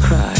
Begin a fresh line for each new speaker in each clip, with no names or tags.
cry.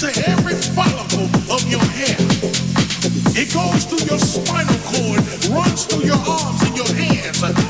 To every follicle of your hair. It goes through your spinal cord, runs through your arms and your hands.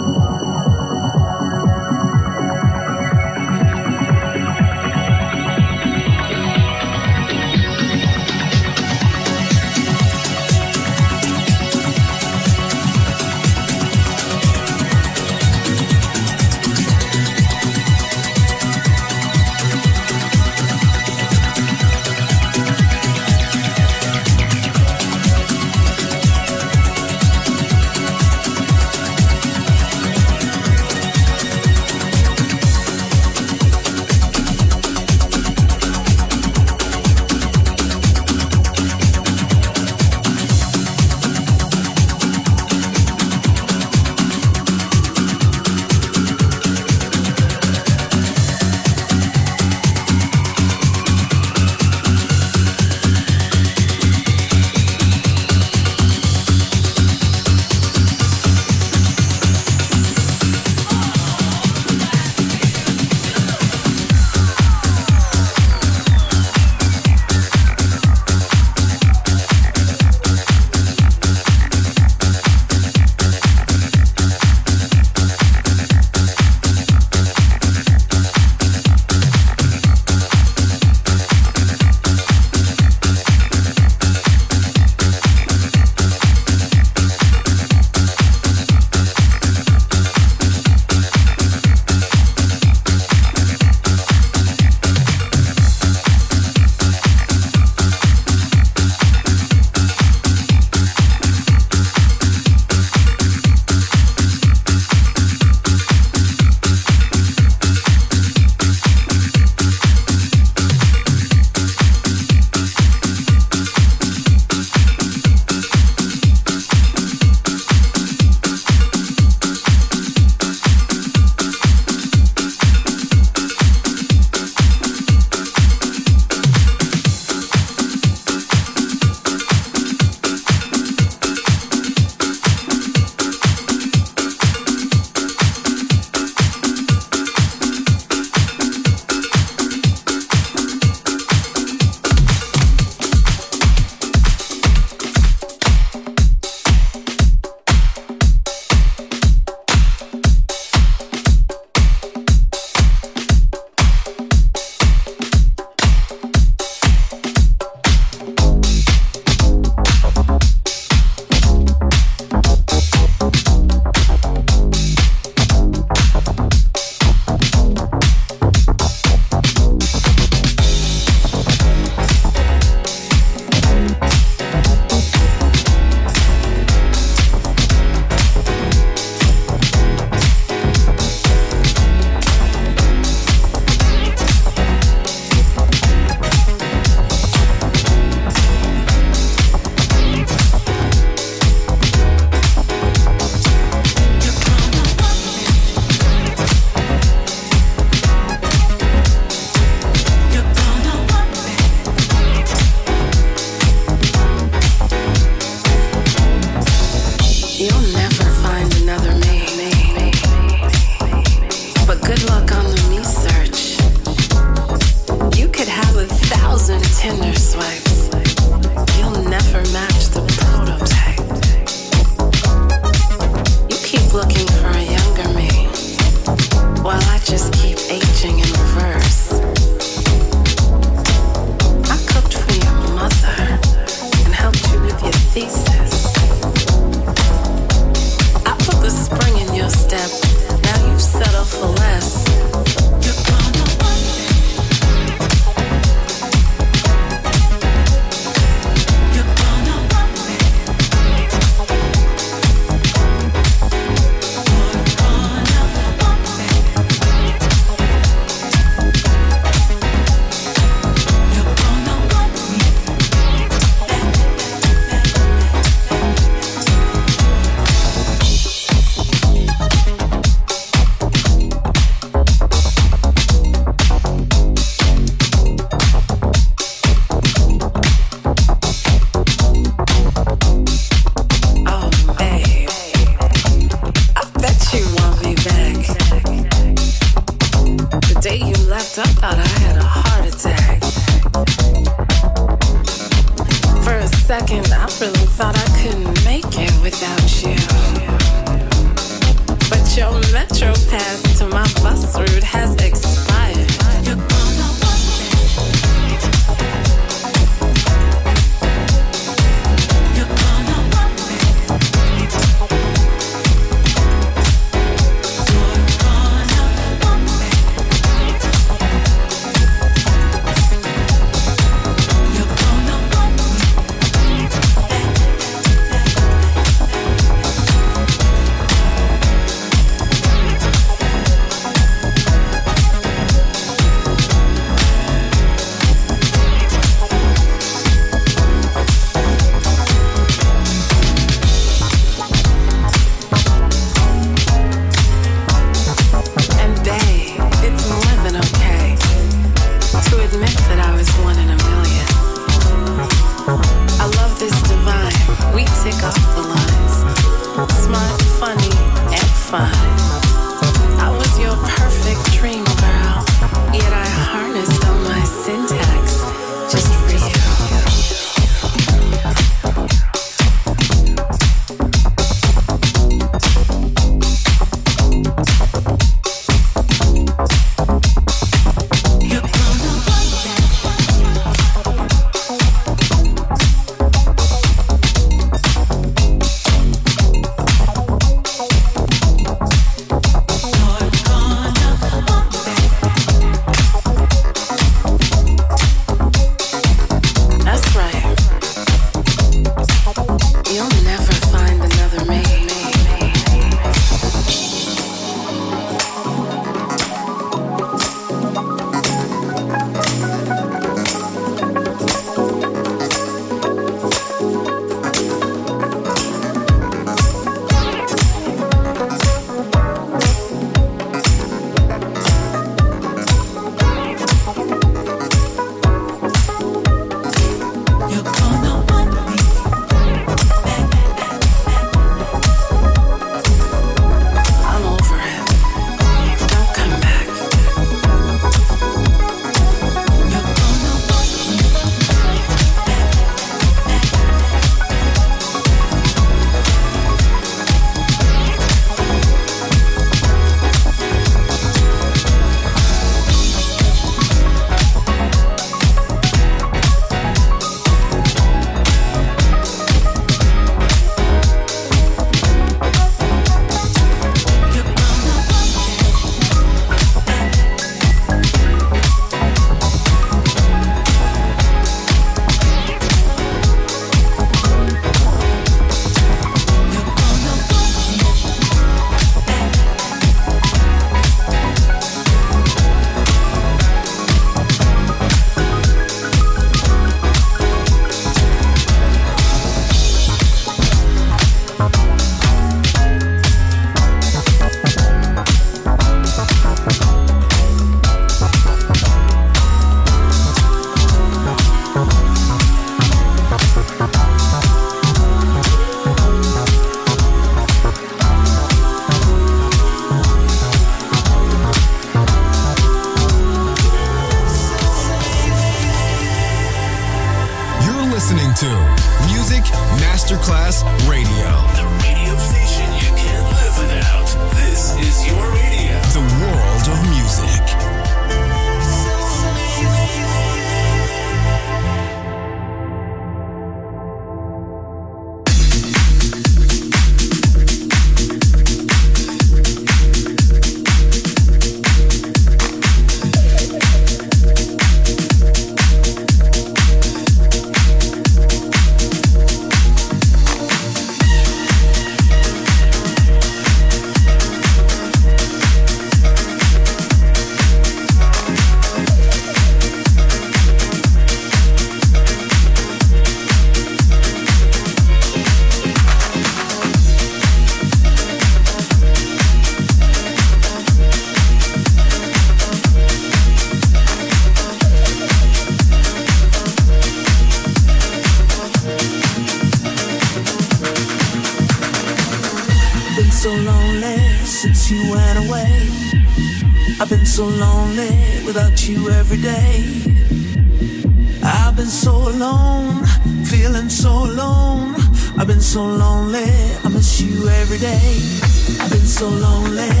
so lonely